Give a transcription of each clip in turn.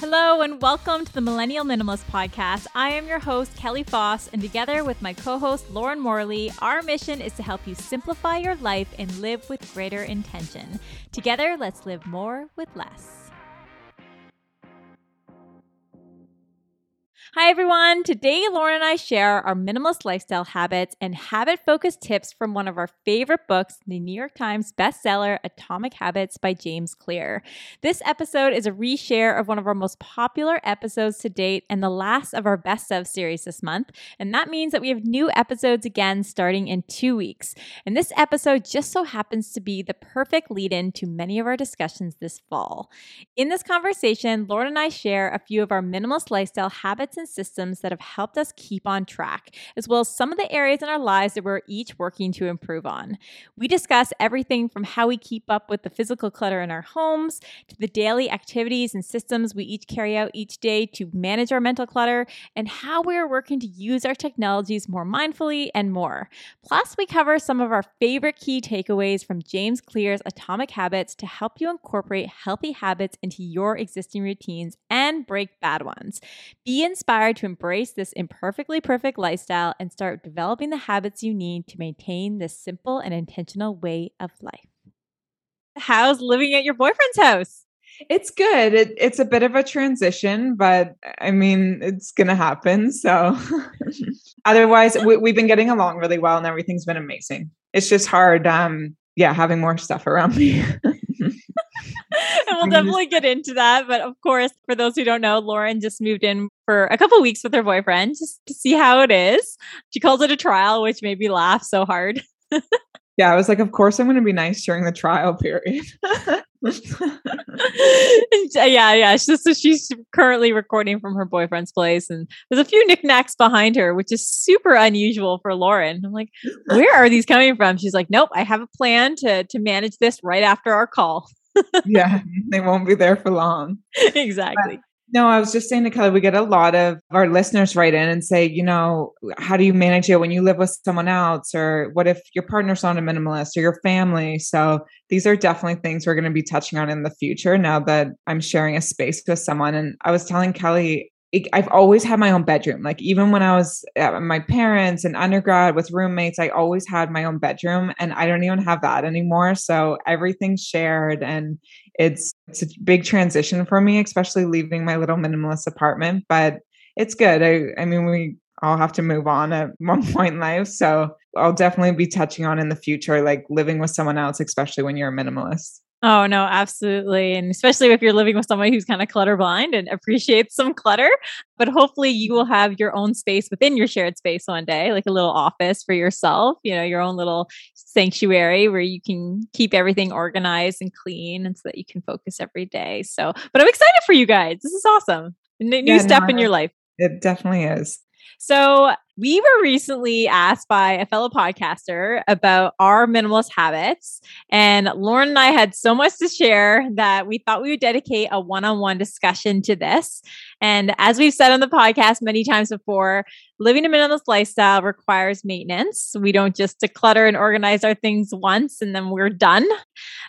Hello, and welcome to the Millennial Minimalist Podcast. I am your host, Kelly Foss, and together with my co host, Lauren Morley, our mission is to help you simplify your life and live with greater intention. Together, let's live more with less. Hi, everyone. Today, Lauren and I share our minimalist lifestyle habits and habit focused tips from one of our favorite books, the New York Times bestseller, Atomic Habits by James Clear. This episode is a reshare of one of our most popular episodes to date and the last of our best of series this month. And that means that we have new episodes again starting in two weeks. And this episode just so happens to be the perfect lead in to many of our discussions this fall. In this conversation, Lauren and I share a few of our minimalist lifestyle habits and systems that have helped us keep on track, as well as some of the areas in our lives that we're each working to improve on. We discuss everything from how we keep up with the physical clutter in our homes to the daily activities and systems we each carry out each day to manage our mental clutter and how we are working to use our technologies more mindfully and more. Plus, we cover some of our favorite key takeaways from James Clear's Atomic Habits to help you incorporate healthy habits into your existing routines and break bad ones. Be inspired inspired to embrace this imperfectly perfect lifestyle and start developing the habits you need to maintain this simple and intentional way of life. How's living at your boyfriend's house? It's good. It, it's a bit of a transition, but I mean, it's going to happen. So, otherwise, we, have been getting along really well and everything's been amazing. It's just hard, um, yeah, having more stuff around me. we'll definitely get into that. But of course, for those who don't know, Lauren just moved in for a couple weeks with her boyfriend just to see how it is. She calls it a trial, which made me laugh so hard. yeah, I was like, of course I'm going to be nice during the trial period. yeah, yeah. So she's currently recording from her boyfriend's place, and there's a few knickknacks behind her, which is super unusual for Lauren. I'm like, where are these coming from? She's like, nope, I have a plan to to manage this right after our call yeah, they won't be there for long. Exactly. But, no, I was just saying to Kelly, we get a lot of our listeners write in and say, you know, how do you manage it when you live with someone else? Or what if your partner's not a minimalist or your family? So these are definitely things we're going to be touching on in the future now that I'm sharing a space with someone. And I was telling Kelly, I've always had my own bedroom. Like even when I was at my parents and undergrad with roommates, I always had my own bedroom and I don't even have that anymore. So everything's shared and it's it's a big transition for me, especially leaving my little minimalist apartment, but it's good. I I mean we all have to move on at one point in life. So I'll definitely be touching on in the future like living with someone else, especially when you're a minimalist. Oh no, absolutely. And especially if you're living with someone who's kind of clutter blind and appreciates some clutter, but hopefully you will have your own space within your shared space one day, like a little office for yourself, you know, your own little sanctuary where you can keep everything organized and clean and so that you can focus every day. So, but I'm excited for you guys. This is awesome. New yeah, step no, in your life. It definitely is. So, we were recently asked by a fellow podcaster about our minimalist habits. And Lauren and I had so much to share that we thought we would dedicate a one on one discussion to this. And as we've said on the podcast many times before, living a minimalist lifestyle requires maintenance. We don't just declutter and organize our things once and then we're done.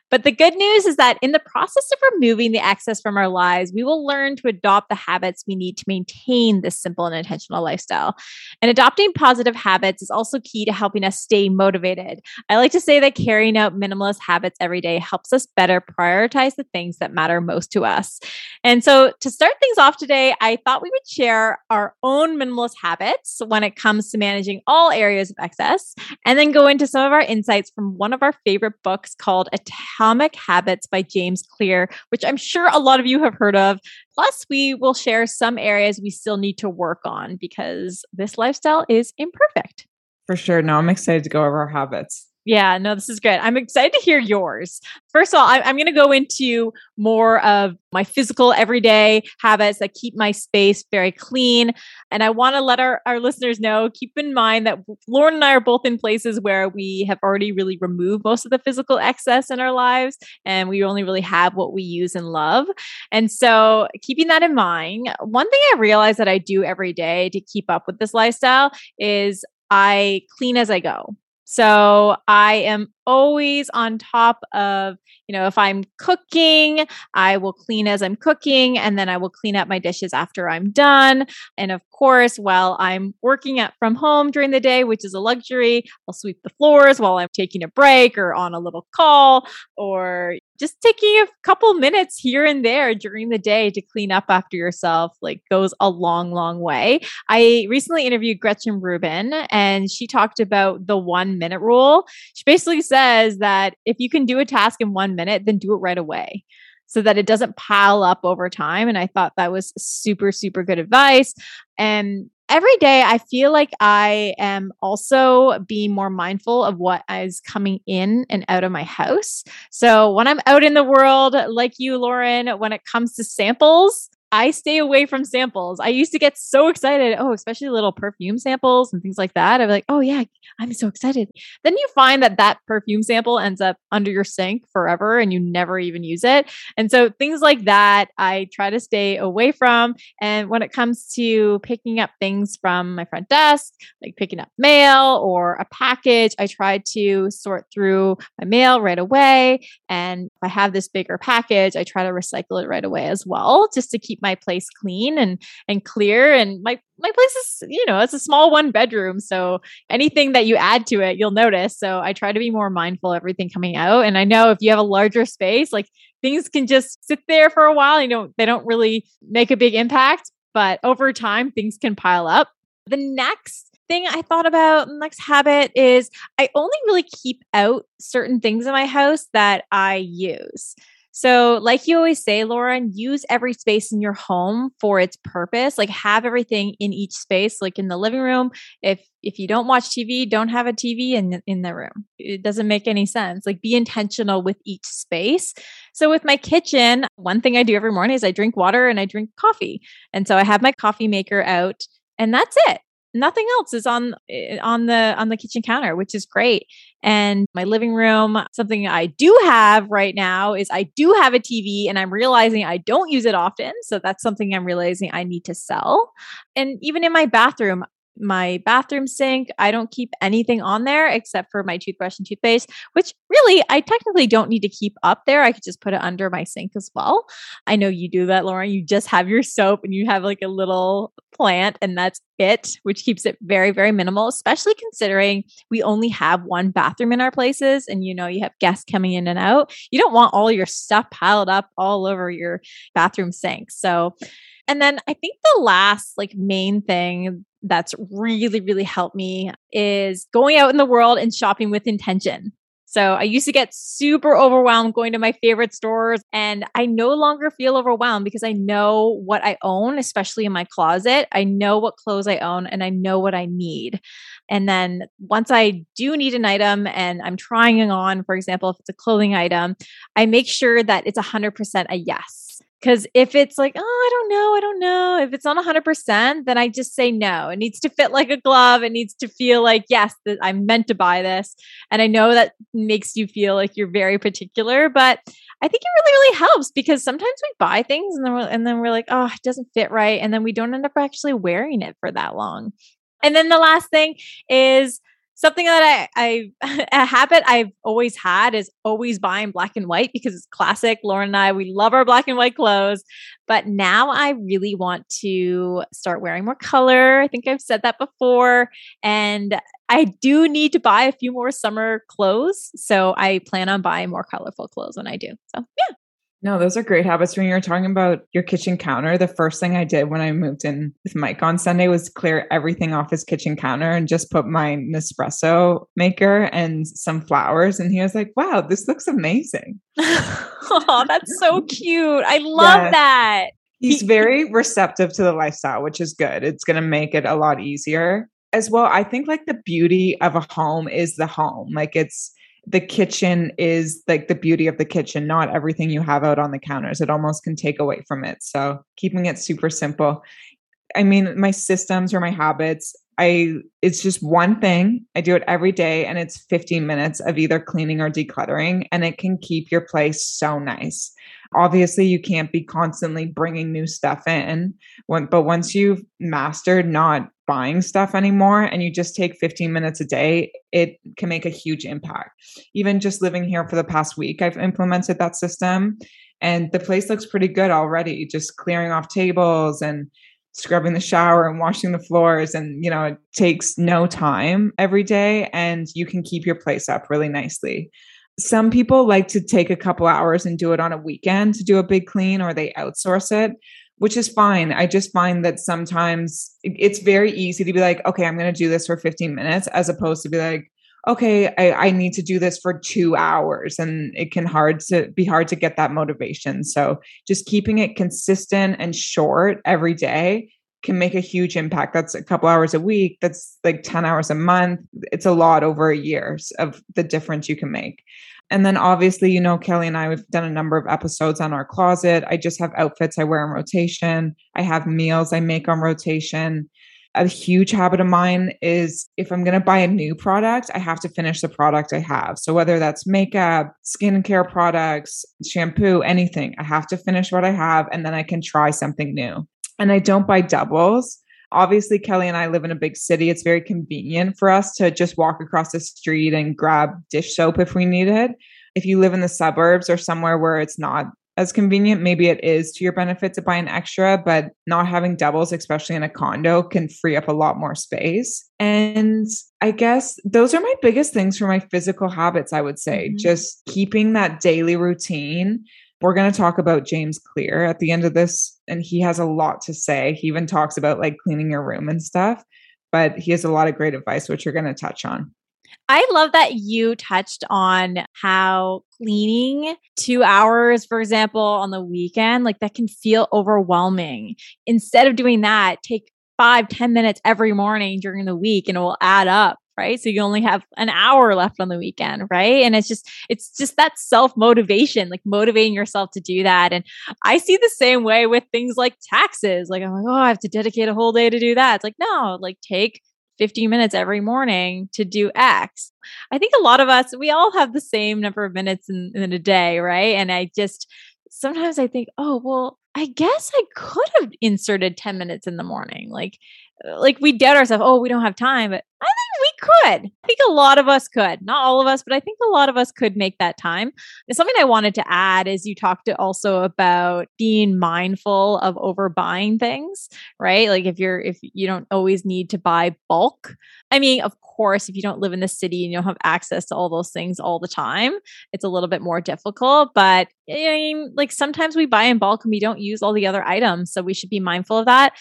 But the good news is that in the process of removing the excess from our lives, we will learn to adopt the habits we need to maintain this simple and intentional lifestyle. And adopting positive habits is also key to helping us stay motivated. I like to say that carrying out minimalist habits every day helps us better prioritize the things that matter most to us. And so, to start things off today, I thought we would share our own minimalist habits when it comes to managing all areas of excess, and then go into some of our insights from one of our favorite books called Atomic Habits by James Clear, which I'm sure a lot of you have heard of. Plus, we will share some areas we still need to work on because this lifestyle is imperfect. For sure. No, I'm excited to go over our habits. Yeah, no, this is good. I'm excited to hear yours. First of all, I, am going to go into more of my physical everyday habits that keep my space very clean. And I want to let our, our listeners know keep in mind that Lauren and I are both in places where we have already really removed most of the physical excess in our lives, and we only really have what we use and love. And so, keeping that in mind, one thing I realize that I do every day to keep up with this lifestyle is I clean as I go. So I am always on top of, you know, if I'm cooking, I will clean as I'm cooking and then I will clean up my dishes after I'm done. And of course, while I'm working at from home during the day, which is a luxury, I'll sweep the floors while I'm taking a break or on a little call or just taking a couple minutes here and there during the day to clean up after yourself like goes a long long way. I recently interviewed Gretchen Rubin and she talked about the 1 minute rule. She basically says that if you can do a task in one minute, then do it right away so that it doesn't pile up over time. And I thought that was super, super good advice. And every day I feel like I am also being more mindful of what is coming in and out of my house. So when I'm out in the world, like you, Lauren, when it comes to samples, I stay away from samples. I used to get so excited. Oh, especially little perfume samples and things like that. I'm like, oh, yeah, I'm so excited. Then you find that that perfume sample ends up under your sink forever and you never even use it. And so things like that, I try to stay away from. And when it comes to picking up things from my front desk, like picking up mail or a package, I try to sort through my mail right away. And if I have this bigger package, I try to recycle it right away as well, just to keep keep my place clean and and clear and my my place is you know it's a small one bedroom so anything that you add to it you'll notice so i try to be more mindful of everything coming out and i know if you have a larger space like things can just sit there for a while you know they don't really make a big impact but over time things can pile up the next thing I thought about, next habit is I only really keep out certain things in my house that I use. So, like you always say, Lauren, use every space in your home for its purpose. Like have everything in each space, like in the living room. If if you don't watch TV, don't have a TV in in the room. It doesn't make any sense. Like be intentional with each space. So with my kitchen, one thing I do every morning is I drink water and I drink coffee. And so I have my coffee maker out and that's it nothing else is on eh, on the on the kitchen counter which is great. And my living room something i do have right now is i do have a tv and i'm realizing i don't use it often so that's something i'm realizing i need to sell. And even in my bathroom my bathroom sink. I don't keep anything on there except for my toothbrush and toothpaste, which really I technically don't need to keep up there. I could just put it under my sink as well. I know you do that, Lauren. You just have your soap and you have like a little plant and that's it, which keeps it very, very minimal, especially considering we only have one bathroom in our places and you know, you have guests coming in and out. You don't want all your stuff piled up all over your bathroom sink. So, and then I think the last like main thing that's really, really helped me is going out in the world and shopping with intention. So I used to get super overwhelmed going to my favorite stores and I no longer feel overwhelmed because I know what I own, especially in my closet. I know what clothes I own and I know what I need. And then once I do need an item and I'm trying on, for example, if it's a clothing item, I make sure that it's 100% a yes because if it's like, oh, I don't know, I don't know, if it's not 100%, then I just say no. It needs to fit like a glove. It needs to feel like, yes, that I'm meant to buy this. And I know that makes you feel like you're very particular, but I think it really, really helps because sometimes we buy things and then we're, and then we're like, oh, it doesn't fit right. And then we don't end up actually wearing it for that long. And then the last thing is something that I, I a habit I've always had is always buying black and white because it's classic. Lauren and I, we love our black and white clothes, but now I really want to start wearing more color. I think I've said that before, and I do need to buy a few more summer clothes. So I plan on buying more colorful clothes when I do. So yeah. No, those are great habits. When you're talking about your kitchen counter, the first thing I did when I moved in with Mike on Sunday was clear everything off his kitchen counter and just put my Nespresso maker and some flowers. And he was like, wow, this looks amazing. oh, that's so cute. I love yes. that. He's very receptive to the lifestyle, which is good. It's going to make it a lot easier. As well, I think like the beauty of a home is the home. Like it's, the kitchen is like the beauty of the kitchen, not everything you have out on the counters. It almost can take away from it. So keeping it super simple. I mean, my systems or my habits, I it's just one thing. I do it every day and it's 15 minutes of either cleaning or decluttering and it can keep your place so nice. Obviously, you can't be constantly bringing new stuff in, but once you've mastered not buying stuff anymore and you just take 15 minutes a day, it can make a huge impact. Even just living here for the past week, I've implemented that system and the place looks pretty good already, just clearing off tables and scrubbing the shower and washing the floors and you know it takes no time every day and you can keep your place up really nicely some people like to take a couple hours and do it on a weekend to do a big clean or they outsource it which is fine. I just find that sometimes it's very easy to be like okay i'm going to do this for 15 minutes as opposed to be like okay I, I need to do this for two hours and it can hard to be hard to get that motivation. So just keeping it consistent and short every day can make a huge impact. That's a couple hours a week that's like 10 hours a month. It's a lot over a year of the difference you can make and then obviously you know kelly and i we've done a number of episodes on our closet i just have outfits i wear on rotation i have meals i make on rotation a huge habit of mine is if I'm going to buy a new product, I have to finish the product I have. So whether that's makeup, skincare products, shampoo, anything, I have to finish what I have and then I can try something new. And I don't buy doubles. Obviously, Kelly and I live in a big city. It's very convenient for us to just walk across the street and grab dish soap if we need it. If you live in the suburbs or somewhere where it's not as convenient. Maybe it is to your benefit to buy an extra, but not having doubles, especially in a condo, can free up a lot more space. And I guess those are my biggest things for my physical habits, I would say. Mm-hmm. Just keeping that daily routine. We're going to talk about James Clear at the end of this, and he has a lot to say. He even talks about like cleaning your room and stuff, but he has a lot of great advice, which you're going to touch on. I love that you touched on how cleaning two hours, for example, on the weekend, like that can feel overwhelming. Instead of doing that, take five, ten minutes every morning during the week and it will add up. Right. So you only have an hour left on the weekend. Right. And it's just, it's just that self motivation, like motivating yourself to do that. And I see the same way with things like taxes. Like, I'm like, oh, I have to dedicate a whole day to do that. It's like, no, like take 15 minutes every morning to do X. I think a lot of us, we all have the same number of minutes in, in a day, right? And I just sometimes I think, oh, well, I guess I could have inserted 10 minutes in the morning. Like, uh, like we doubt ourselves, oh, we don't have time, but could. I think a lot of us could. Not all of us, but I think a lot of us could make that time. And something I wanted to add is you talked also about being mindful of overbuying things, right? Like if you're if you don't always need to buy bulk. I mean, of course, if you don't live in the city and you don't have access to all those things all the time, it's a little bit more difficult. But I mean, like sometimes we buy in bulk and we don't use all the other items. So we should be mindful of that.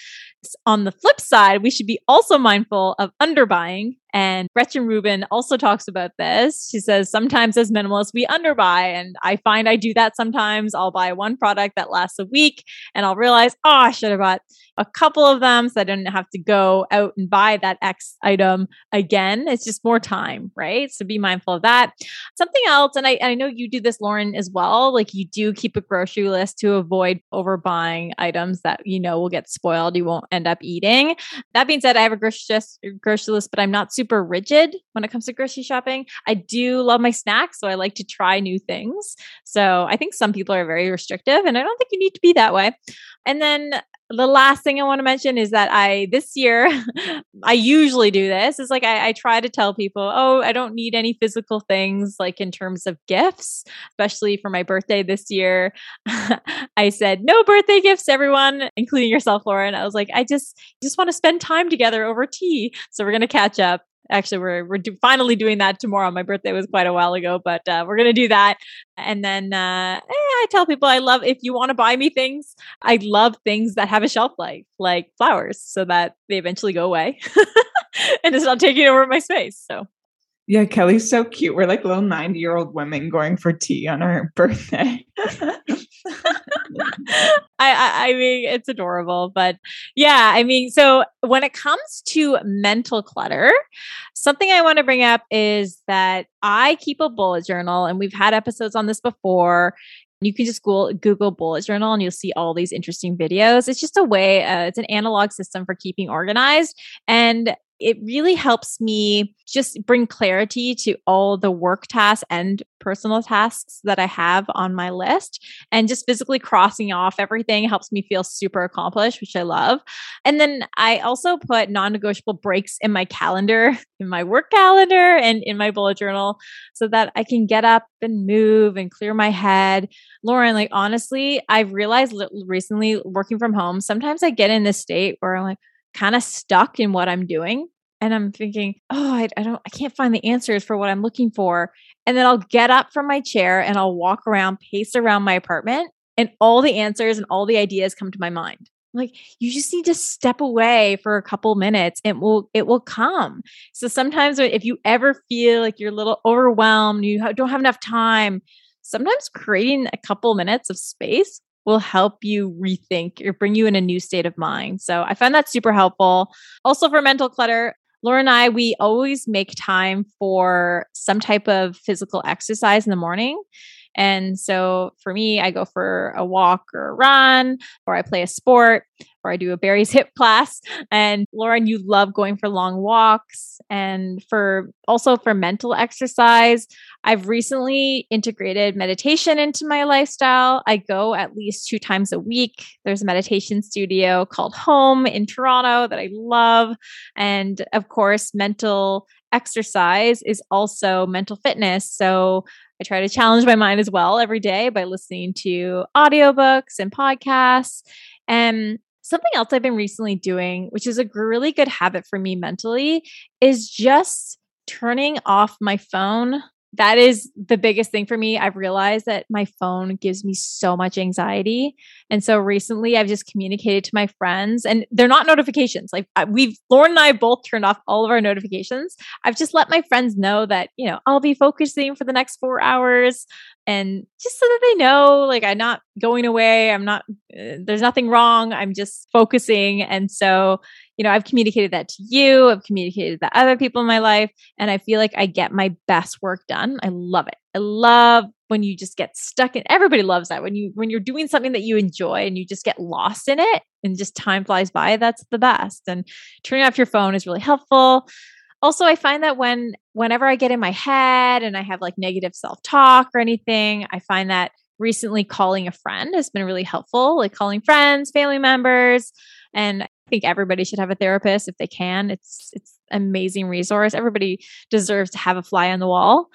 On the flip side, we should be also mindful of underbuying and Gretchen Rubin also talks about this. She says, sometimes as minimalists, we underbuy. And I find I do that sometimes. I'll buy one product that lasts a week and I'll realize, oh, I should have bought a couple of them so I didn't have to go out and buy that X item again. It's just more time, right? So be mindful of that. Something else, and I, I know you do this, Lauren, as well. Like you do keep a grocery list to avoid overbuying items that you know will get spoiled, you won't end up eating. That being said, I have a grocery list, grocery list but I'm not super rigid when it comes to grocery shopping. I do love my snacks, so I like to try new things. So I think some people are very restrictive, and I don't think you need to be that way. And then the last thing I want to mention is that I this year I usually do this is like I, I, try to tell people, oh, I don't need any physical things like in terms of gifts, especially for my birthday this year. I said no birthday gifts, everyone, including yourself, Lauren. I was like, I just just want to spend time together over tea, so we're gonna catch up actually we're we're do, finally doing that tomorrow my birthday was quite a while ago but uh, we're gonna do that and then uh, eh, i tell people i love if you want to buy me things i love things that have a shelf life like flowers so that they eventually go away and it's not taking over my space so yeah, Kelly's so cute. We're like little 90 year old women going for tea on our birthday. I, I, I mean, it's adorable, but yeah, I mean, so when it comes to mental clutter, something I want to bring up is that I keep a bullet journal, and we've had episodes on this before. You can just Google, Google bullet journal and you'll see all these interesting videos. It's just a way, uh, it's an analog system for keeping organized. And it really helps me just bring clarity to all the work tasks and personal tasks that I have on my list. And just physically crossing off everything helps me feel super accomplished, which I love. And then I also put non negotiable breaks in my calendar, in my work calendar, and in my bullet journal so that I can get up and move and clear my head. Lauren, like honestly, I've realized recently working from home, sometimes I get in this state where I'm like, kind of stuck in what I'm doing and I'm thinking, oh, I, I, don't, I can't find the answers for what I'm looking for. And then I'll get up from my chair and I'll walk around, pace around my apartment, and all the answers and all the ideas come to my mind. Like you just need to step away for a couple minutes it will it will come. So sometimes if you ever feel like you're a little overwhelmed, you don't have enough time, sometimes creating a couple minutes of space will help you rethink or bring you in a new state of mind. So I find that super helpful. Also for mental clutter, Laura and I, we always make time for some type of physical exercise in the morning. And so for me, I go for a walk or a run, or I play a sport, or I do a Barry's hip class. And Lauren, you love going for long walks. And for also for mental exercise, I've recently integrated meditation into my lifestyle. I go at least two times a week. There's a meditation studio called Home in Toronto that I love. And of course, mental exercise is also mental fitness. So I try to challenge my mind as well every day by listening to audiobooks and podcasts. And something else I've been recently doing, which is a really good habit for me mentally, is just turning off my phone that is the biggest thing for me. I've realized that my phone gives me so much anxiety. And so recently I've just communicated to my friends and they're not notifications. Like we've, Lauren and I both turned off all of our notifications. I've just let my friends know that, you know, I'll be focusing for the next four hours and just so that they know, like I'm not going away. I'm not, uh, there's nothing wrong. I'm just focusing. And so, you know, I've communicated that to you, I've communicated that other people in my life, and I feel like I get my best work done. I love it. I love when you just get stuck in everybody loves that when you when you're doing something that you enjoy and you just get lost in it and just time flies by that's the best and turning off your phone is really helpful also i find that when whenever i get in my head and i have like negative self-talk or anything i find that recently calling a friend has been really helpful like calling friends family members and I think everybody should have a therapist if they can. It's it's amazing resource. Everybody deserves to have a fly on the wall.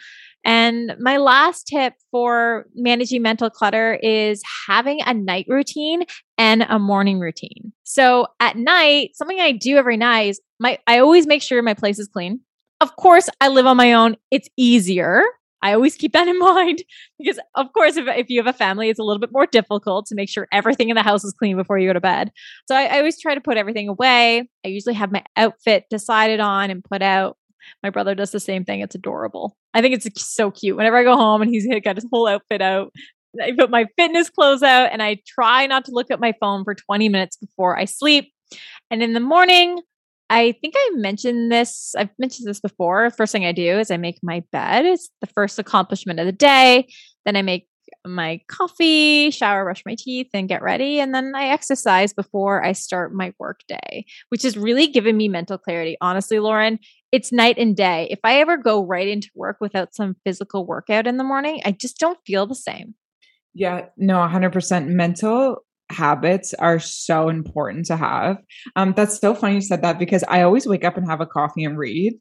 And my last tip for managing mental clutter is having a night routine and a morning routine. So at night, something I do every night is my I always make sure my place is clean. Of course, I live on my own. It's easier I always keep that in mind because, of course, if, if you have a family, it's a little bit more difficult to make sure everything in the house is clean before you go to bed. So I, I always try to put everything away. I usually have my outfit decided on and put out. My brother does the same thing. It's adorable. I think it's so cute. Whenever I go home and he's got his whole outfit out, I put my fitness clothes out and I try not to look at my phone for 20 minutes before I sleep. And in the morning, I think I mentioned this. I've mentioned this before. First thing I do is I make my bed. It's the first accomplishment of the day. Then I make my coffee, shower, brush my teeth, and get ready. And then I exercise before I start my work day, which has really given me mental clarity. Honestly, Lauren, it's night and day. If I ever go right into work without some physical workout in the morning, I just don't feel the same. Yeah, no, 100% mental habits are so important to have. Um, that's so funny you said that because I always wake up and have a coffee and read.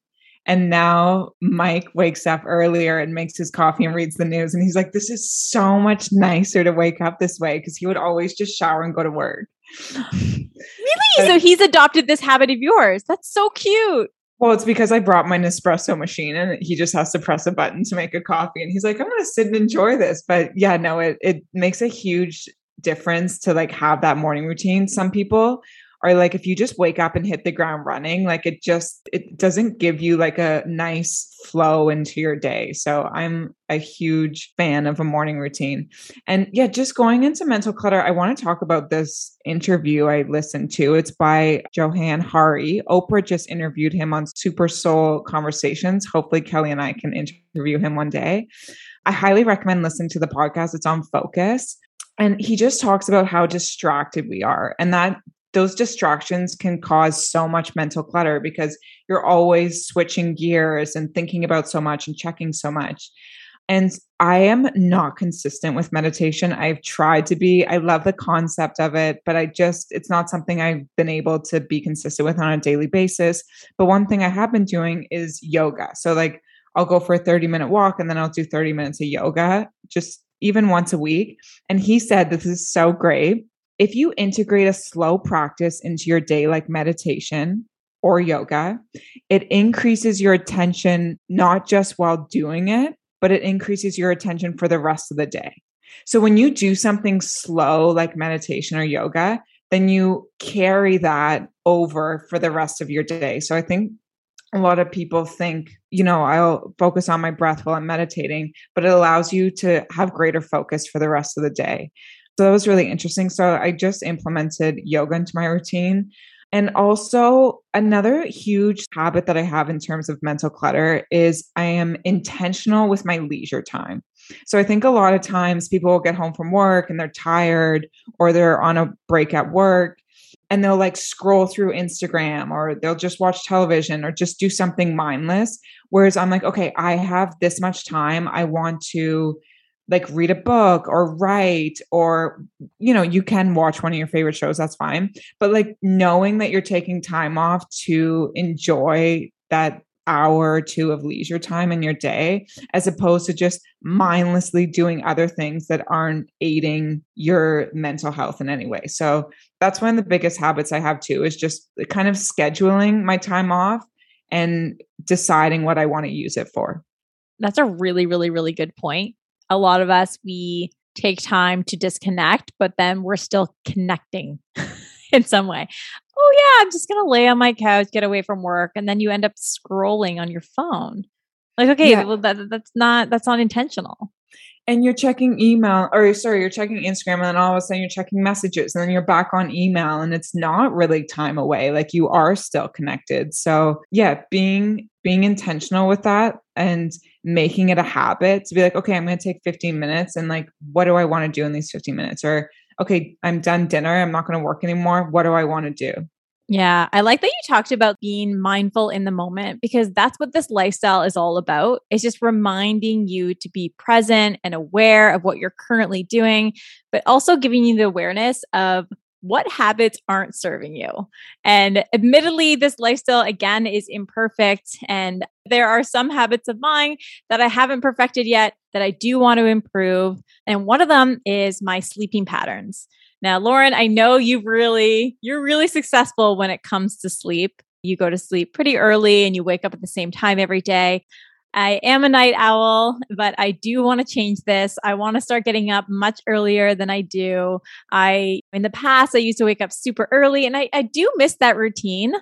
And now Mike wakes up earlier and makes his coffee and reads the news. And he's like, this is so much nicer to wake up this way because he would always just shower and go to work. really? so he's adopted this habit of yours. That's so cute. Well, it's because I brought my Nespresso machine and he just has to press a button to make a coffee. And he's like, I'm going to sit and enjoy this. But yeah, no, it, it makes a huge difference to like have that morning routine. Some people are like if you just wake up and hit the ground running, like it just it doesn't give you like a nice flow into your day. So I'm a huge fan of a morning routine. And yeah, just going into mental clutter, I want to talk about this interview I listened to. It's by Johann Hari. Oprah just interviewed him on Super Soul Conversations. Hopefully Kelly and I can interview him one day. I highly recommend listening to the podcast. It's on Focus. And he just talks about how distracted we are and that those distractions can cause so much mental clutter because you're always switching gears and thinking about so much and checking so much. And I am not consistent with meditation. I've tried to be. I love the concept of it, but I just, it's not something I've been able to be consistent with on a daily basis. But one thing I have been doing is yoga. So, like, I'll go for a 30 minute walk and then I'll do 30 minutes of yoga just even once a week. And he said, This is so great. If you integrate a slow practice into your day, like meditation or yoga, it increases your attention, not just while doing it, but it increases your attention for the rest of the day. So when you do something slow, like meditation or yoga, then you carry that over for the rest of your day. So I think a lot of people think, you know, I'll focus on my breath while I'm meditating, but it allows you to have greater focus for the rest of the day. So that was really interesting. So I just implemented yoga into my routine. And also, another huge habit that I have in terms of mental clutter is I am intentional with my leisure time. So I think a lot of times people get home from work and they're tired or they're on a break at work and they'll like scroll through Instagram or they'll just watch television or just do something mindless. Whereas I'm like, okay, I have this much time. I want to like read a book or write or you know you can watch one of your favorite shows that's fine. But like knowing that you're taking time off to enjoy that hour or two of leisure time in your day as opposed to just mindlessly doing other things that aren't aiding your mental health in any way. So that's one of the biggest habits i have too is just kind of scheduling my time off and deciding what i want to use it for. That's a really really really good point a lot of us, we take time to disconnect, but then we're still connecting in some way. Oh, yeah, I'm just going to lay on my couch, get away from work. And then you end up scrolling on your phone. Like, okay, yeah. well, that, that's not, that's not intentional and you're checking email or sorry you're checking instagram and then all of a sudden you're checking messages and then you're back on email and it's not really time away like you are still connected so yeah being being intentional with that and making it a habit to be like okay i'm going to take 15 minutes and like what do i want to do in these 15 minutes or okay i'm done dinner i'm not going to work anymore what do i want to do yeah, I like that you talked about being mindful in the moment because that's what this lifestyle is all about. It's just reminding you to be present and aware of what you're currently doing, but also giving you the awareness of what habits aren't serving you. And admittedly, this lifestyle again is imperfect. And there are some habits of mine that I haven't perfected yet that I do want to improve. And one of them is my sleeping patterns. Now, Lauren, I know you've really, you're really successful when it comes to sleep. You go to sleep pretty early and you wake up at the same time every day. I am a night owl, but I do want to change this. I want to start getting up much earlier than I do. I, in the past, I used to wake up super early and I, I do miss that routine.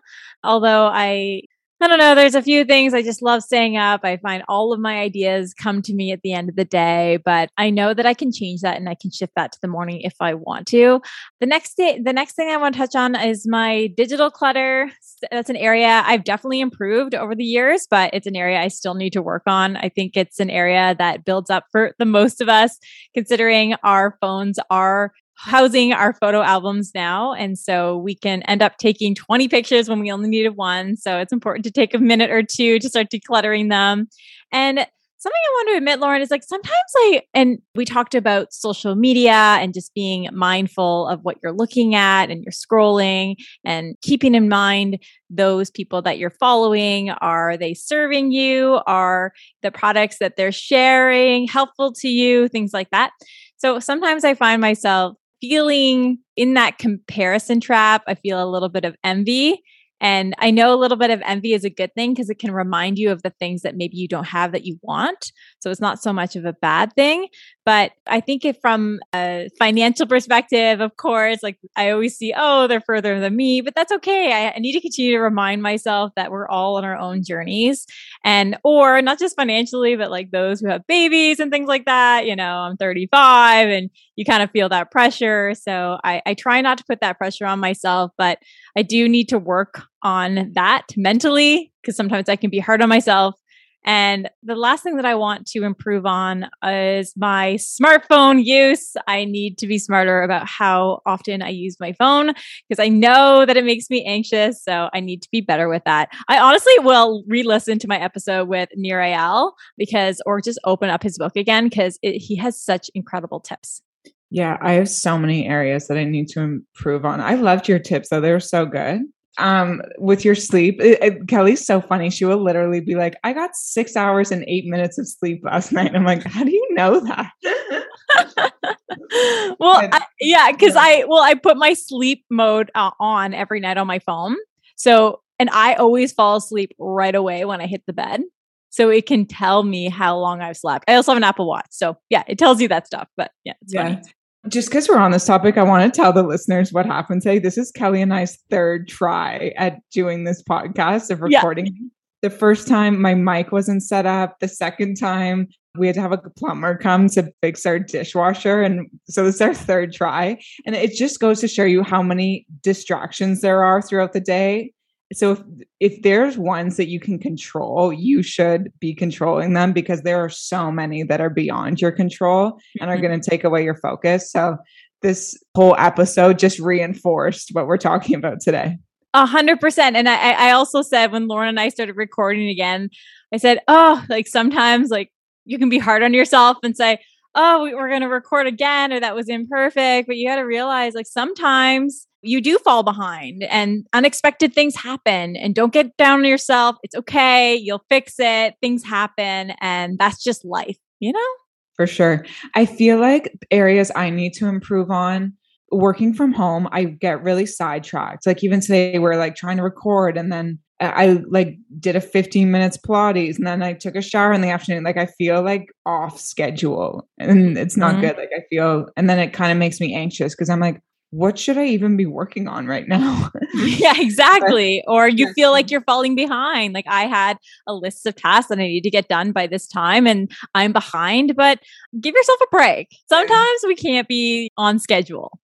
Although I I don't know. There's a few things I just love staying up. I find all of my ideas come to me at the end of the day, but I know that I can change that and I can shift that to the morning if I want to. The next day, the next thing I want to touch on is my digital clutter. That's an area I've definitely improved over the years, but it's an area I still need to work on. I think it's an area that builds up for the most of us, considering our phones are housing our photo albums now. And so we can end up taking 20 pictures when we only needed one. So it's important to take a minute or two to start decluttering them. And something I want to admit, Lauren, is like sometimes I, and we talked about social media and just being mindful of what you're looking at and you're scrolling and keeping in mind those people that you're following. Are they serving you? Are the products that they're sharing helpful to you? Things like that. So sometimes I find myself feeling in that comparison trap. I feel a little bit of envy and I know a little bit of envy is a good thing because it can remind you of the things that maybe you don't have that you want. So it's not so much of a bad thing. But I think if from a financial perspective, of course, like I always see, oh, they're further than me, but that's okay. I, I need to continue to remind myself that we're all on our own journeys. And, or not just financially, but like those who have babies and things like that. You know, I'm 35 and you kind of feel that pressure. So I, I try not to put that pressure on myself, but I do need to work on that mentally because sometimes I can be hard on myself And the last thing that I want to improve on is my smartphone use. I need to be smarter about how often I use my phone because I know that it makes me anxious. So I need to be better with that. I honestly will re listen to my episode with Nir Eyal because, or just open up his book again because he has such incredible tips. Yeah, I have so many areas that I need to improve on. I loved your tips though. They were so good um with your sleep. It, it, kelly's so funny. She will literally be like i got six hours and eight minutes of sleep last night. I'm like how do you know that? Well I, yeah because i well i put my sleep mode uh, on every night on my phone. So and i always fall asleep right away when i hit the bed. So it can tell me how long i've slept. I also have an apple watch. So yeah it tells you that stuff but yeah it's yeah. funny just because we're on this topic, I want to tell the listeners what happened today. This is Kelly and I's third try at doing this podcast of recording. Yeah. The first time my mic wasn't set up. The second time we had to have a plumber come to fix our dishwasher. And so this is our third try. And it just goes to show you how many distractions there are throughout the day so if if there's ones that you can control you should be controlling them because there are so many that are beyond your control and are mm-hmm. going to take away your focus so this whole episode just reinforced what we're talking about today a hundred percent. And I, I also said when Lauren and I started recording again, I said, oh, like sometimes like you can be hard on yourself and say, oh, we, we're going to record again, or that was imperfect. But you got to realize like sometimes you do fall behind and unexpected things happen and don't get down on yourself. It's okay. You'll fix it. Things happen and that's just life, you know? For sure. I feel like areas I need to improve on working from home, I get really sidetracked. Like even today, we're like trying to record and then I like did a 15 minutes Pilates and then I took a shower in the afternoon. Like I feel like off schedule and it's not mm-hmm. good. Like I feel, and then it kind of makes me anxious because I'm like, what should I even be working on right now? yeah, exactly. or you feel like you're falling behind. Like I had a list of tasks that I need to get done by this time and I'm behind, but give yourself a break. Sometimes we can't be on schedule.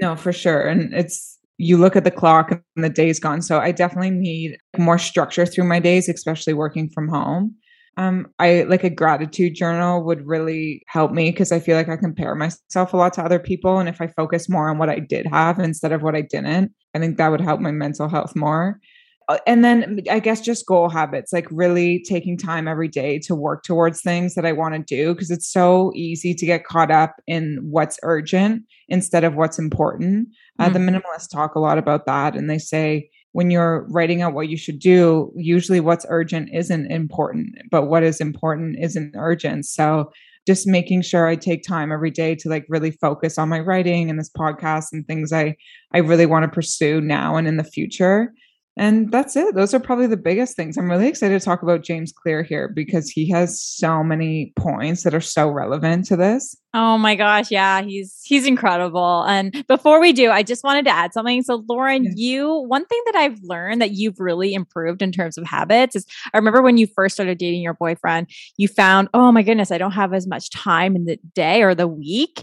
No, for sure. And it's, you look at the clock and the day's gone. So I definitely need more structure through my days, especially working from home um i like a gratitude journal would really help me because i feel like i compare myself a lot to other people and if i focus more on what i did have instead of what i didn't i think that would help my mental health more uh, and then i guess just goal habits like really taking time every day to work towards things that i want to do because it's so easy to get caught up in what's urgent instead of what's important mm-hmm. uh, the mm. minimalists talk a lot about that and they say when you're writing out what you should do, usually what's urgent isn't important, but what is important isn't urgent. So just making sure I take time every day to like really focus on my writing and this podcast and things I I really want to pursue now and in the future. And that's it. Those are probably the biggest things. I'm really excited to talk about James Clear here because he has so many points that are so relevant to this. Oh my gosh, yeah, he's he's incredible. And before we do, I just wanted to add something. So Lauren, yeah. you one thing that I've learned that you've really improved in terms of habits is I remember when you first started dating your boyfriend, you found, "Oh my goodness, I don't have as much time in the day or the week."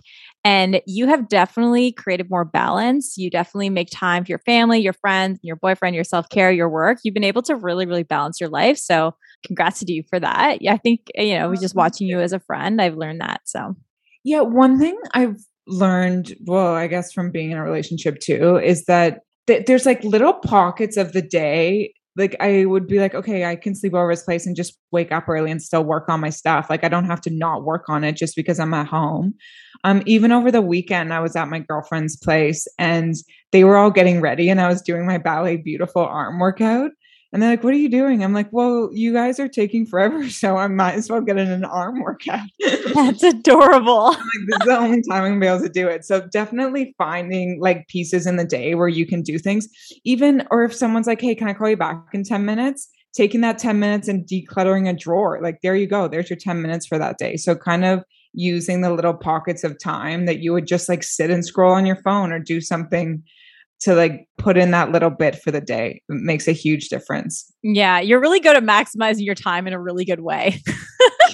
And you have definitely created more balance. You definitely make time for your family, your friends, your boyfriend, your self care, your work. You've been able to really, really balance your life. So, congrats to you for that. Yeah, I think, you know, just watching you as a friend, I've learned that. So, yeah, one thing I've learned, well, I guess from being in a relationship too, is that th- there's like little pockets of the day like I would be like, okay, I can sleep over his place and just wake up early and still work on my stuff. Like I don't have to not work on it just because I'm at home. Um, even over the weekend, I was at my girlfriend's place and they were all getting ready and I was doing my ballet beautiful arm workout. And they're like, What are you doing? I'm like, Well, you guys are taking forever. So I might as well get in an arm workout. That's adorable. like, this is the only time I'm gonna be able to do it. So definitely finding like pieces in the day where you can do things. Even, or if someone's like, Hey, can I call you back in 10 minutes? Taking that 10 minutes and decluttering a drawer, like, there you go. There's your 10 minutes for that day. So kind of using the little pockets of time that you would just like sit and scroll on your phone or do something to like put in that little bit for the day it makes a huge difference. Yeah, you're really good at maximizing your time in a really good way.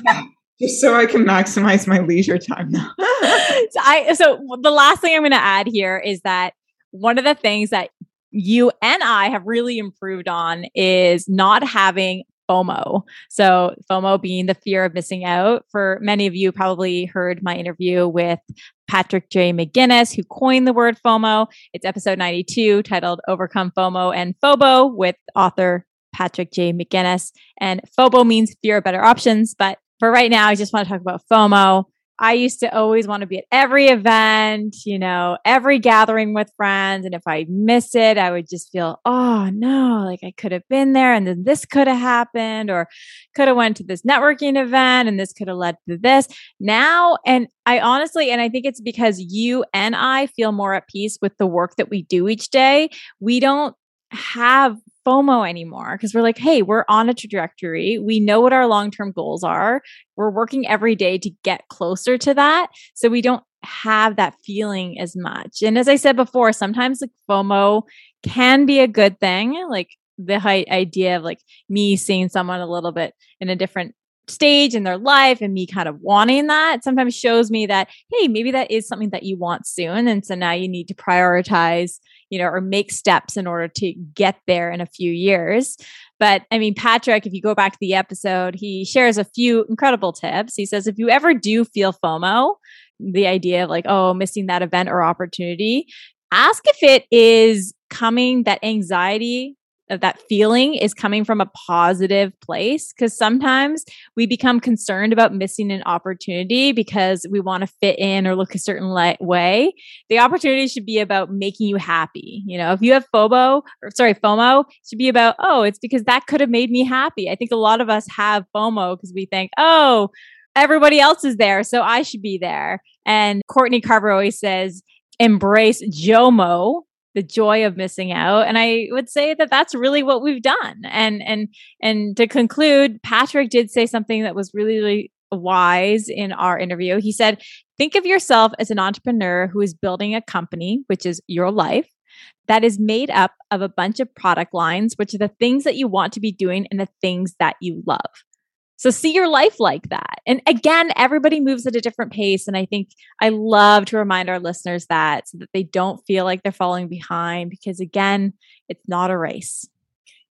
yeah, just so I can maximize my leisure time now. so I so the last thing I'm going to add here is that one of the things that you and I have really improved on is not having FOMO. So, FOMO being the fear of missing out. For many of you, probably heard my interview with Patrick J. McGinnis, who coined the word FOMO. It's episode 92 titled Overcome FOMO and FOBO with author Patrick J. McGinnis. And FOBO means fear of better options. But for right now, I just want to talk about FOMO. I used to always want to be at every event, you know, every gathering with friends. And if I miss it, I would just feel, oh no, like I could have been there and then this could have happened or could have went to this networking event and this could have led to this. Now, and I honestly, and I think it's because you and I feel more at peace with the work that we do each day. We don't have FOMO anymore because we're like, hey, we're on a trajectory. We know what our long term goals are. We're working every day to get closer to that. So we don't have that feeling as much. And as I said before, sometimes like FOMO can be a good thing. Like the idea of like me seeing someone a little bit in a different stage in their life and me kind of wanting that sometimes shows me that hey maybe that is something that you want soon and so now you need to prioritize you know, or make steps in order to get there in a few years. But I mean, Patrick, if you go back to the episode, he shares a few incredible tips. He says, if you ever do feel FOMO, the idea of like, oh, missing that event or opportunity, ask if it is coming that anxiety that feeling is coming from a positive place because sometimes we become concerned about missing an opportunity because we want to fit in or look a certain le- way. The opportunity should be about making you happy you know? If you have FOMO or sorry FOMO should be about oh it's because that could have made me happy. I think a lot of us have FOMO because we think oh everybody else is there so I should be there. And Courtney Carver always says embrace JOMO the joy of missing out and i would say that that's really what we've done and and and to conclude patrick did say something that was really really wise in our interview. He said think of yourself as an entrepreneur who is building a company which is your life that is made up of a bunch of product lines which are the things that you want to be doing and the things that you love so see your life like that. And again, everybody moves at a different pace. And I think I love to remind our listeners that so that they don't feel like they're falling behind because again, it's not a race.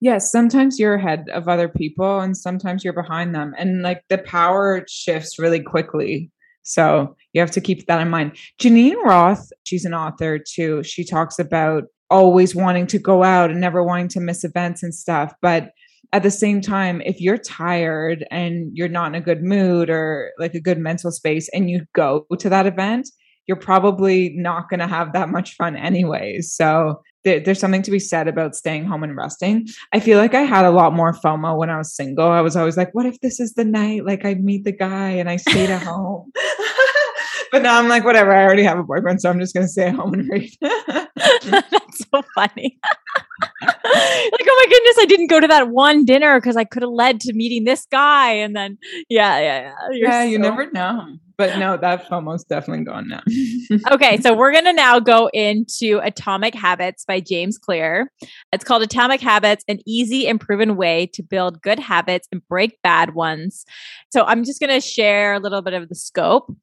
Yes, sometimes you're ahead of other people and sometimes you're behind them. And like the power shifts really quickly. So you have to keep that in mind. Janine Roth, she's an author too. She talks about always wanting to go out and never wanting to miss events and stuff. But at the same time, if you're tired and you're not in a good mood or like a good mental space and you go to that event, you're probably not going to have that much fun anyways. So there, there's something to be said about staying home and resting. I feel like I had a lot more FOMO when I was single. I was always like, what if this is the night? Like I meet the guy and I stayed at home. but now I'm like, whatever. I already have a boyfriend, so I'm just going to stay at home and read. So funny. like, oh my goodness, I didn't go to that one dinner because I could have led to meeting this guy. And then, yeah, yeah, yeah. You're yeah, so- you never know. But no, that FOMO's definitely gone now. okay, so we're going to now go into Atomic Habits by James Clear. It's called Atomic Habits An Easy and Proven Way to Build Good Habits and Break Bad Ones. So I'm just going to share a little bit of the scope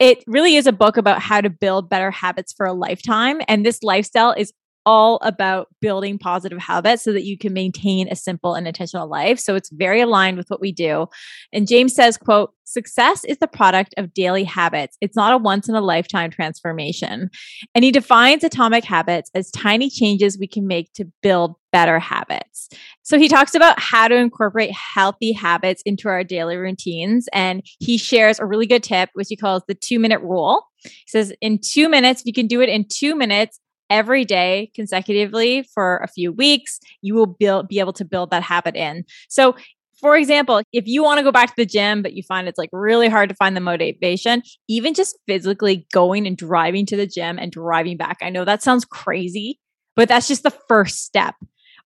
it really is a book about how to build better habits for a lifetime. And this lifestyle is all about building positive habits so that you can maintain a simple and intentional life. So it's very aligned with what we do. And james says quote success is the product of daily habits. It's not a once in a lifetime transformation. And he defines atomic habits as tiny changes we can make to build better habits. So he talks about how to incorporate healthy habits into our daily routines and he shares a really good tip which he calls the 2 minute rule. He says in 2 minutes if you can do it in 2 minutes every day consecutively for a few weeks, you will build, be able to build that habit in. So for example, if you want to go back to the gym, but you find it's like really hard to find the motivation, even just physically going and driving to the gym and driving back. I know that sounds crazy, but that's just the first step.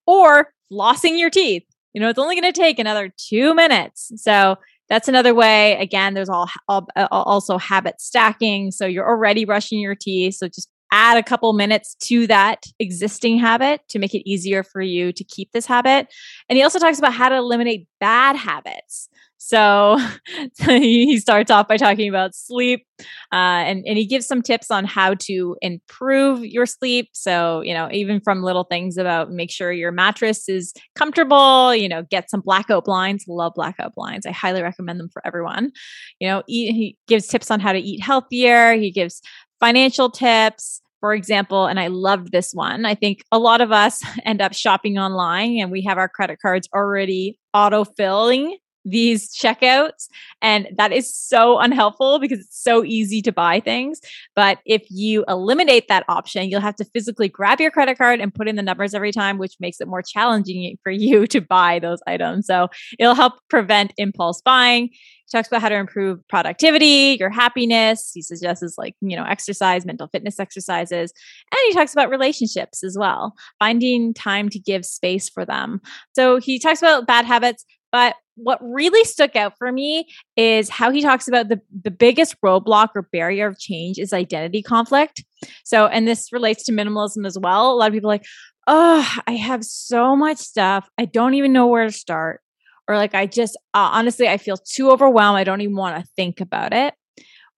Or flossing your teeth. You know, it's only going to take another two minutes. So that's another way. Again, there's all, all, uh, also habit stacking. So you're already brushing your teeth. So just add a couple minutes to that existing habit to make it easier for you to keep this habit. And he also talks about how to eliminate bad habits. So he starts off by talking about sleep, uh, and and he gives some tips on how to improve your sleep. So you know, even from little things about make sure your mattress is comfortable. You know, get some blackout blinds. Love blackout blinds. I highly recommend them for everyone. You know, eat, he gives tips on how to eat healthier. He gives financial tips for example, and I loved this one. I think a lot of us end up shopping online and we have our credit cards already auto filling these checkouts. And that is so unhelpful because it's so easy to buy things. But if you eliminate that option, you'll have to physically grab your credit card and put in the numbers every time, which makes it more challenging for you to buy those items. So it'll help prevent impulse buying. Talks about how to improve productivity, your happiness. He suggests like, you know, exercise, mental fitness exercises. And he talks about relationships as well, finding time to give space for them. So he talks about bad habits, but what really stuck out for me is how he talks about the, the biggest roadblock or barrier of change is identity conflict. So, and this relates to minimalism as well. A lot of people like, oh, I have so much stuff. I don't even know where to start. Or like, I just uh, honestly, I feel too overwhelmed. I don't even want to think about it.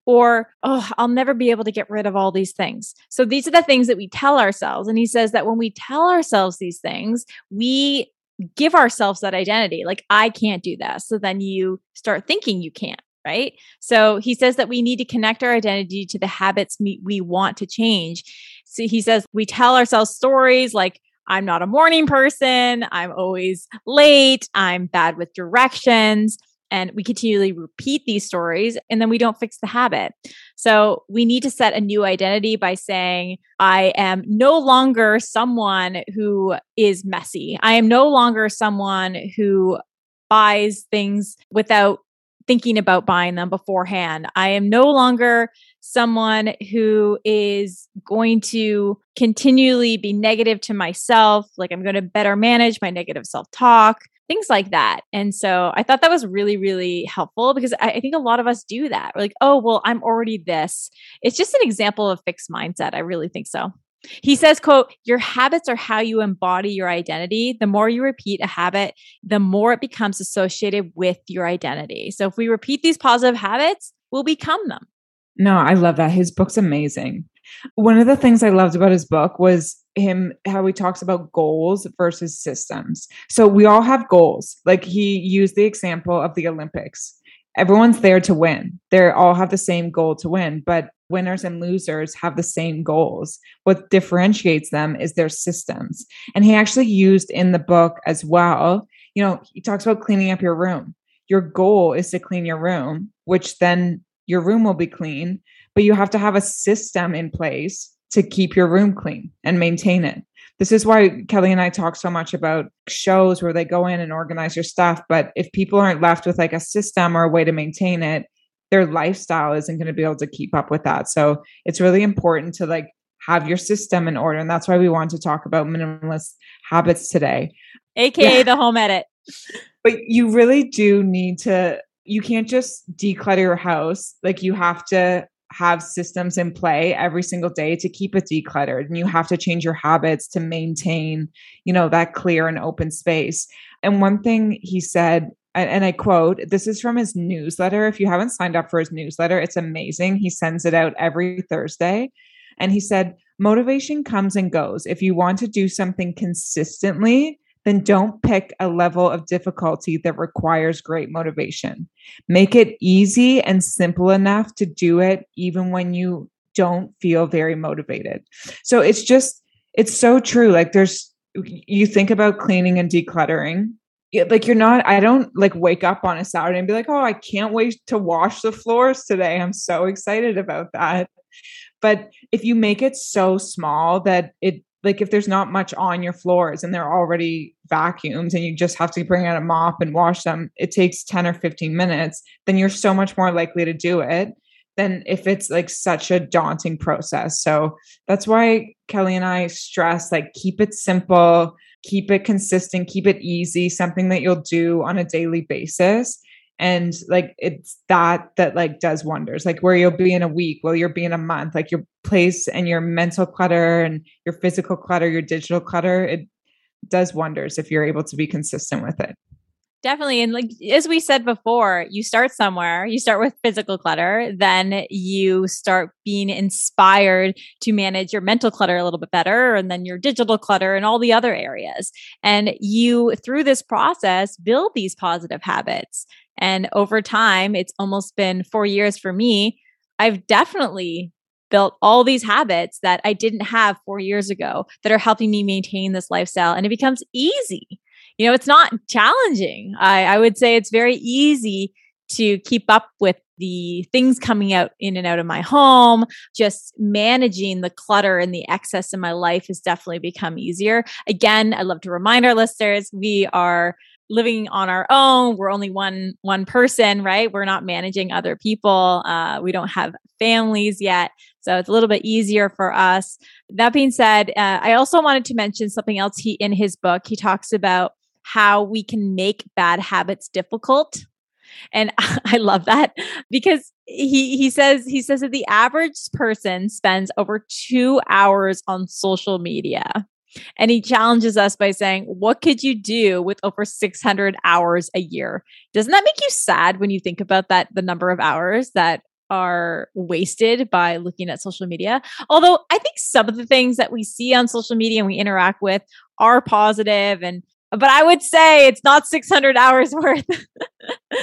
Or, oh, I'll never be able to get rid of all these things. So these are the things that we tell ourselves. And he says that when we tell ourselves these things, we give ourselves that identity like i can't do that so then you start thinking you can't right so he says that we need to connect our identity to the habits we, we want to change so he says we tell ourselves stories like i'm not a morning person i'm always late i'm bad with directions and we continually repeat these stories and then we don't fix the habit. So we need to set a new identity by saying, I am no longer someone who is messy. I am no longer someone who buys things without thinking about buying them beforehand. I am no longer someone who is going to continually be negative to myself. Like I'm going to better manage my negative self talk things like that. And so I thought that was really, really helpful because I, I, think a lot of us do that. We're like, oh, well, I'm already this. It's just an example of fixed mindset. I really think so. He says, quote, your habits are how you embody your identity. The more you repeat a habit, the more it becomes associated with your identity. So if we repeat these positive habits, we'll become them. No, I love that. His book's amazing. One of the things I loved about his book was him how he talks about goals versus systems. So we all have goals. Like he used the example of the Olympics. Everyone's there to win. They all have the same goal to win, but winners and losers have the same goals. What differentiates them is their systems. And he actually used in the book as well, you know, he talks about cleaning up your room. Your goal is to clean your room, which then your room will be clean, but you have to have a system in place to keep your room clean and maintain it. This is why Kelly and I talk so much about shows where they go in and organize your stuff. But if people aren't left with like a system or a way to maintain it, their lifestyle isn't going to be able to keep up with that. So it's really important to like have your system in order. And that's why we want to talk about minimalist habits today. AKA yeah. the home edit. But you really do need to, you can't just declutter your house. Like you have to have systems in play every single day to keep it decluttered and you have to change your habits to maintain you know that clear and open space and one thing he said and I quote, this is from his newsletter. If you haven't signed up for his newsletter, it's amazing. He sends it out every Thursday. And he said, motivation comes and goes. If you want to do something consistently, then don't pick a level of difficulty that requires great motivation. Make it easy and simple enough to do it, even when you don't feel very motivated. So it's just, it's so true. Like there's, you think about cleaning and decluttering. Like you're not, I don't like wake up on a Saturday and be like, oh, I can't wait to wash the floors today. I'm so excited about that. But if you make it so small that it like if there's not much on your floors and they're already vacuums and you just have to bring out a mop and wash them, it takes 10 or 15 minutes, then you're so much more likely to do it than if it's like such a daunting process. So that's why Kelly and I stress like keep it simple, keep it consistent, keep it easy, something that you'll do on a daily basis and like it's that that like does wonders like where you'll be in a week will you'll be in a month like you're place and your mental clutter and your physical clutter, your digital clutter, it does wonders if you're able to be consistent with it. Definitely. And like as we said before, you start somewhere, you start with physical clutter, then you start being inspired to manage your mental clutter a little bit better, and then your digital clutter and all the other areas. And you, through this process, build these positive habits. And over time, it's almost been four years for me. I've definitely built all these habits that I didn't have four years ago that are helping me maintain this lifestyle. And it becomes easy you know, it's not challenging. I, I would say it's very easy to keep up with the things coming out in and out of my home, just managing the clutter and the excess in my life has definitely become easier. Again, I'd love to remind our listeners we are living on our own. We're only one one person right? We're not managing other people. Uh, we don't have families yet so it's a little bit easier for us. That being said uh, i also wanted to mention something else he in his book. He talks about how we can make bad habits difficult. And I love that because he he says he says that the average person spends over 2 hours on social media. And he challenges us by saying, What could you do with over 600 hours a year? Doesn't that make you sad when you think about that, the number of hours that are wasted by looking at social media? Although I think some of the things that we see on social media and we interact with are positive and but I would say it's not 600 hours worth.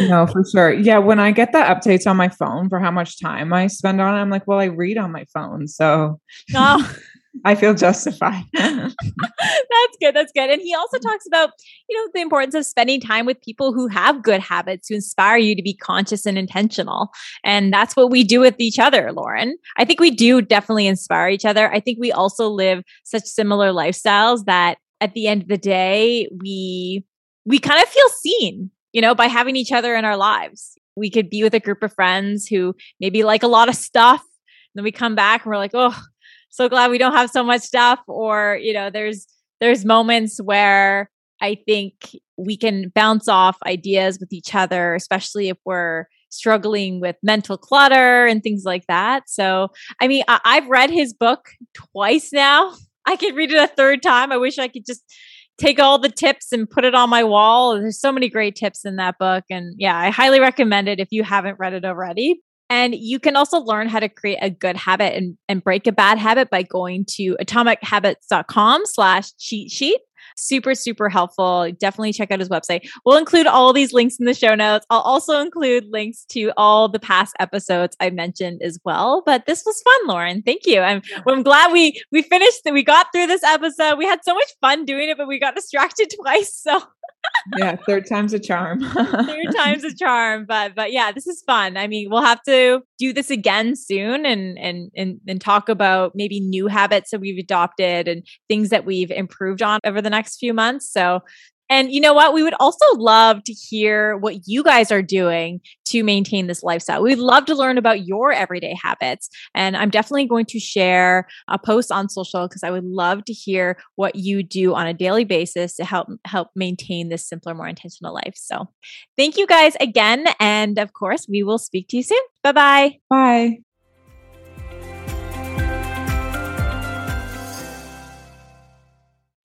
no, for sure. Yeah. When I get the updates on my phone for how much time I spend on it, I'm like, well, I read on my phone. So oh. I feel justified. that's good. That's good. And he also talks about, you know, the importance of spending time with people who have good habits to inspire you to be conscious and intentional. And that's what we do with each other, Lauren. I think we do definitely inspire each other. I think we also live such similar lifestyles that at the end of the day, we we kind of feel seen, you know, by having each other in our lives. We could be with a group of friends who maybe like a lot of stuff. And then we come back and we're like, oh, so glad we don't have so much stuff. Or, you know, there's there's moments where I think we can bounce off ideas with each other, especially if we're struggling with mental clutter and things like that. So, I mean, I- have read his book twice now. I could read it a third time. I wish I could just take all the tips and put it on my wall. There's so many great tips in that book. And yeah, I highly recommend it if you haven't read it already. And you can also learn how to create a good habit and, and break a bad habit by going to atomichabits.com slash cheat sheet super, super helpful. Definitely check out his website. We'll include all these links in the show notes. I'll also include links to all the past episodes I mentioned as well. But this was fun, Lauren. Thank you. I'm, I'm glad we we finished that we got through this episode. We had so much fun doing it, but we got distracted twice. So yeah, third time's a charm. third time's a charm. But but yeah, this is fun. I mean, we'll have to do this again soon and and and and talk about maybe new habits that we've adopted and things that we've improved on over the next few months. So and you know what? We would also love to hear what you guys are doing to maintain this lifestyle. We'd love to learn about your everyday habits. And I'm definitely going to share a post on social because I would love to hear what you do on a daily basis to help help maintain this simpler, more intentional life. So thank you guys again. And of course, we will speak to you soon. Bye-bye. Bye.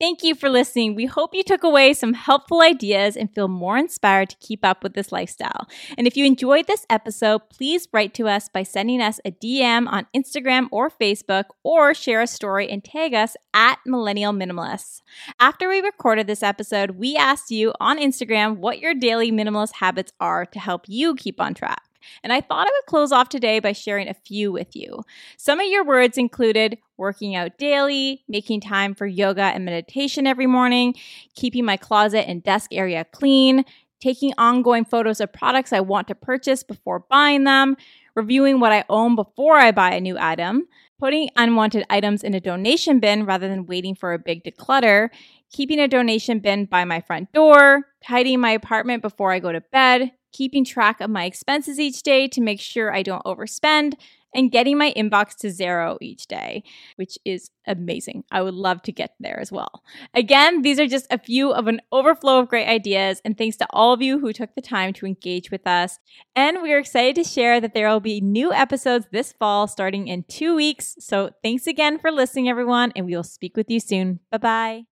Thank you for listening. We hope you took away some helpful ideas and feel more inspired to keep up with this lifestyle. And if you enjoyed this episode, please write to us by sending us a DM on Instagram or Facebook or share a story and tag us at Millennial Minimalists. After we recorded this episode, we asked you on Instagram what your daily minimalist habits are to help you keep on track. And I thought I would close off today by sharing a few with you. Some of your words included working out daily, making time for yoga and meditation every morning, keeping my closet and desk area clean, taking ongoing photos of products I want to purchase before buying them, reviewing what I own before I buy a new item, putting unwanted items in a donation bin rather than waiting for a big declutter, keeping a donation bin by my front door, tidying my apartment before I go to bed, keeping track of my expenses each day to make sure I don't overspend, and getting my inbox to zero each day, which is amazing. I would love to get there as well. Again, these are just a few of an overflow of great ideas, and thanks to all of you who took the time to engage with us. And we are excited to share that there will be new episodes this fall starting in two weeks. So thanks again for listening, everyone, and we will speak with you soon. Bye bye.